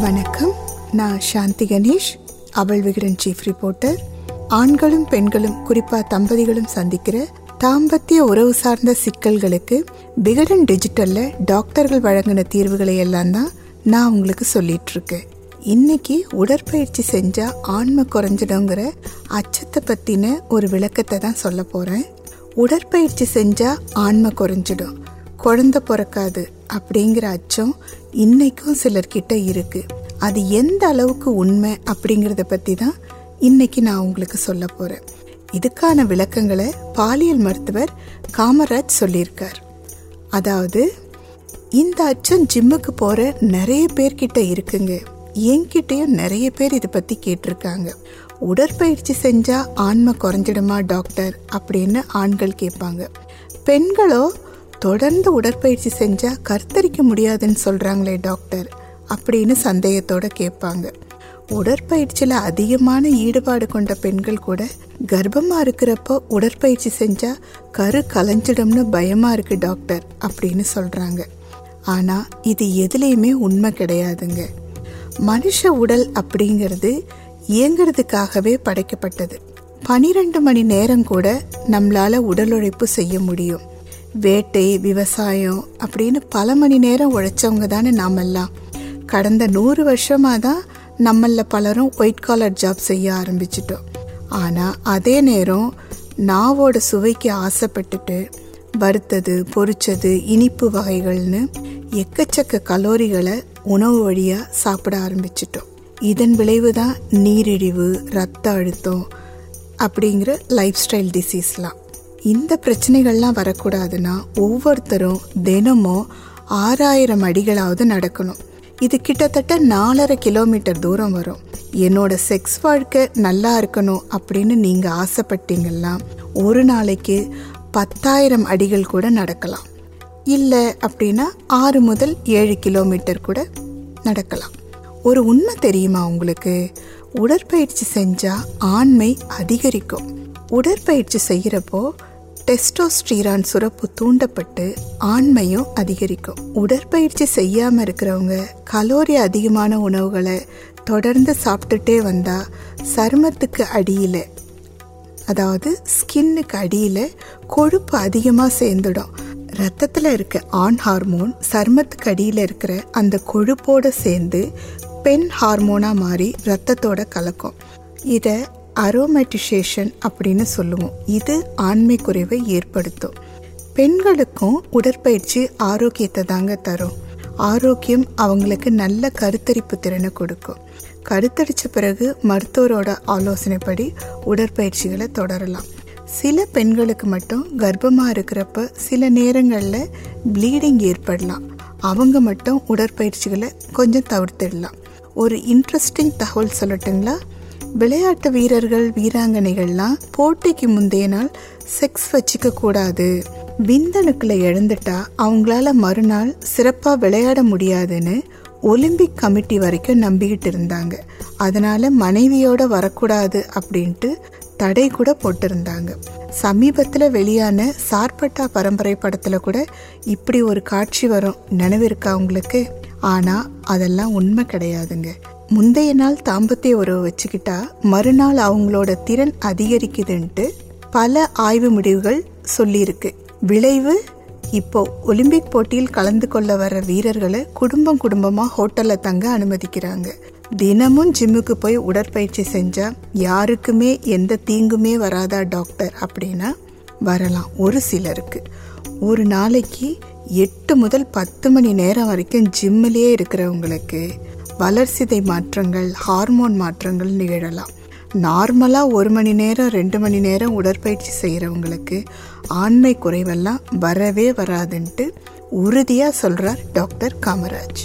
வணக்கம். நான் சாந்தி கணேஷ் அவள் விகடன் சீஃப் ரிப்போர்ட்டர் ஆண்களும் பெண்களும் குறிப்பா தம்பதிகளும் சந்திக்கிற தாம்பத்திய உறவு சார்ந்த சிக்கல்களுக்கு விகடன் டிஜிட்டல்ல டாக்டர்கள் வழங்கின தீர்வுகளை எல்லாம் தான் நான் உங்களுக்கு சொல்லிட்டு இருக்கேன் இன்னைக்கு உடற்பயிற்சி செஞ்சா ஆன்மை குறைஞ்சிடுங்கிற அச்சத்தை பத்தின ஒரு விளக்கத்தை தான் சொல்ல போறேன். உடற்பயிற்சி செஞ்சா ஆன்மை குறைஞ்சிடும். குழந்தை பிறக்காது. அப்படிங்கிற அச்சம் இன்னைக்கும் சிலர்கிட்ட இருக்கு. அது எந்த அளவுக்கு உண்மை அப்படிங்கிறத பத்தி தான் இன்னைக்கு நான் உங்களுக்கு சொல்ல போறேன். இதுக்கான விளக்கங்களை பாலியல் மருத்துவர் காமராஜ் சொல்லியிருக்கார். அதாவது இந்த அச்சம் ஜிம்முக்கு போற நிறைய பேர்கிட்ட இருக்குங்க. என்கிட்டயும் நிறைய பேர் இதை பத்தி கேட்டிருக்காங்க. உடற்பயிற்சி செஞ்சா ஆன்மை குறைஞ்சிடுமா டாக்டர்? அப்படின்னு ஆண்கள் கேட்பாங்க. பெண்களோ தொடர்ந்து உடற்பயிற்சி செஞ்சா கருத்தரிக்க முடியாதுன்னு சொல்றாங்களே டாக்டர். அப்படின்னு சந்தேகத்தோட கேட்பாங்க. உடற்பயிற்சியில அதிகமான ஈடுபாடு கொண்ட பெண்கள் கூட கர்ப்பமா இருக்கிறப்போ உடற்பயிற்சி செஞ்சா கரு கலைஞ்சிடும்னு பயமா இருக்கு டாக்டர் அப்படின்னு சொல்றாங்க. ஆனா இது எதுலேயுமே உண்மை கிடையாதுங்க. மனுஷ உடல் அப்படிங்கிறது இயங்கிறதுக்காகவே படைக்கப்பட்டது. பனிரெண்டு மணி நேரம் கூட நம்மளால உடல் உழைப்பு செய்ய முடியும். வேட்டை விவசாயம் அப்படின்னு பல மணி நேரம் உழைச்சவங்க தானே நாமெல்லாம். கடந்த நூறு வருஷமாக தான் நம்மள பலரும் ஒயிட் காலர் ஜாப் செய்ய ஆரம்பிச்சிட்டோம். ஆனால் அதே நேரம் நாவோட சுவைக்கு ஆசைப்பட்டுட்டு வறுத்தது பொரிச்சது இனிப்பு வகைகள்னு எக்கச்சக்க கலோரிகளை உணவு வழியாக சாப்பிட ஆரம்பிச்சிட்டோம். இதன் விளைவு தான் நீரிழிவு ரத்த அழுத்தம் அப்படிங்கிற லைஃப் ஸ்டைல் டிசீஸ்லாம் இந்த பிரச்சனைகள்லாம் வரக்கூடாதுன்னா ஒவ்வொருத்தரும் தினமும் ஆறாயிரம் அடிகளாவது நடக்கணும். இது கிட்டத்தட்ட நாலரை கிலோமீட்டர் தூரம் வரும். என்னோட செக்ஸ் வாழ்க்கை நல்லா இருக்கணும் அப்படின்னு நீங்கள் ஆசைப்பட்டீங்கன்னா ஒரு நாளைக்கு பத்தாயிரம் அடிகள் கூட நடக்கலாம். இல்லை அப்படின்னா ஆறு முதல் ஏழு கிலோமீட்டர் கூட நடக்கலாம். ஒரு உண்மை தெரியுமா உங்களுக்கு? உடற்பயிற்சி செஞ்சால் ஆண்மை அதிகரிக்கும். உடற்பயிற்சி செய்கிறப்போ டெஸ்டோஸ்டீரான் சுரப்பு தூண்டப்பட்டு ஆண்மையும் அதிகரிக்கும். உடற்பயிற்சி செய்யாமல் இருக்கிறவங்க கலோரி அதிகமான உணவுகளை தொடர்ந்து சாப்பிட்டுட்டே வந்தால் சருமத்துக்கு அடியில் அதாவது ஸ்கின்னுக்கு அடியில் கொழுப்பு அதிகமாக சேர்ந்துடும். ரத்தத்தில் இருக்க ஆண் ஹார்மோன் சருமத்துக்கு அடியில் இருக்கிற அந்த கொழுப்போடு சேர்ந்து பெண் ஹார்மோனாக மாறி ரத்தத்தோட கலக்கும். இதை அரோமேட்டிசேஷன் அப்படின்னு சொல்லுவோம். இது ஆண்மை குறைவை ஏற்படுத்தும். பெண்களுக்கும் உடற்பயிற்சி ஆரோக்கியத்தை தாங்க தரும். ஆரோக்கியம் அவங்களுக்கு நல்ல கருத்தரிப்பு திறனை கொடுக்கும். கருத்தரிச்ச பிறகு மருத்துவரோட ஆலோசனைப்படி உடற்பயிற்சிகளை தொடரலாம். சில பெண்களுக்கு மட்டும் கர்ப்பமாக இருக்கிறப்ப சில நேரங்களில் ப்ளீடிங் ஏற்படலாம். அவங்க மட்டும் உடற்பயிற்சிகளை கொஞ்சம் தவிர்த்திடலாம். ஒரு இன்ட்ரெஸ்டிங் தகவல் சொல்லட்டுங்களா? விளையாட்டு வீரர்கள் வீராங்கனைகள்லாம் போட்டிக்கு முந்தைய நாள் செக்ஸ் வச்சுக்க கூடாது. விந்தணுக்களை இழந்துட்டா அவங்களால மறுநாள் சிறப்பாக விளையாட முடியாதுன்னு ஒலிம்பிக் கமிட்டி வரைக்கும் நம்பிக்கிட்டு இருந்தாங்க. அதனால மனைவியோட வரக்கூடாது அப்படின்ட்டு தடை கூட போட்டிருந்தாங்க. சமீபத்தில் வெளியான சார்பட்டா பரம்பரை படத்தில் கூட இப்படி ஒரு காட்சி வரும் நினைவிருக்கா உங்களுக்கு? ஆனால் அதெல்லாம் உண்மை கிடையாதுங்க. முந்தைய நாள் தாம்பத்திய உறவு வச்சுக்கிட்டா மறுநாள் அவங்களோட திறன் அதிகரிக்குதுன்ட்டு பல ஆய்வு முடிவுகள் சொல்லியிருக்கு. விளைவு இப்போ ஒலிம்பிக் போட்டியில் கலந்து கொள்ள வர வீரர்களை குடும்பம் குடும்பமா ஹோட்டல்ல தங்க அனுமதிக்கிறாங்க. தினமும் ஜிம்முக்கு போய் உடற்பயிற்சி செஞ்சா யாருக்குமே எந்த தீங்குமே வராதா டாக்டர் அப்படின்னா வரலாம் ஒரு சிலருக்கு. ஒரு நாளைக்கு எட்டு முதல் பத்து மணி நேரம் வரைக்கும் ஜிம்மிலேயே இருக்கிறவங்களுக்கு வளர்சிதை மாற்றங்கள் ஹார்மோன் மாற்றங்கள் நிகழலாம். நார்மலாக ஒரு மணி நேரம் ரெண்டு மணி நேரம் உடற்பயிற்சி செய்கிறவங்களுக்கு ஆண்மை குறைவெல்லாம் வரவே வராதுன்ட்டு உறுதியாக சொல்கிறார் டாக்டர் காமராஜ்.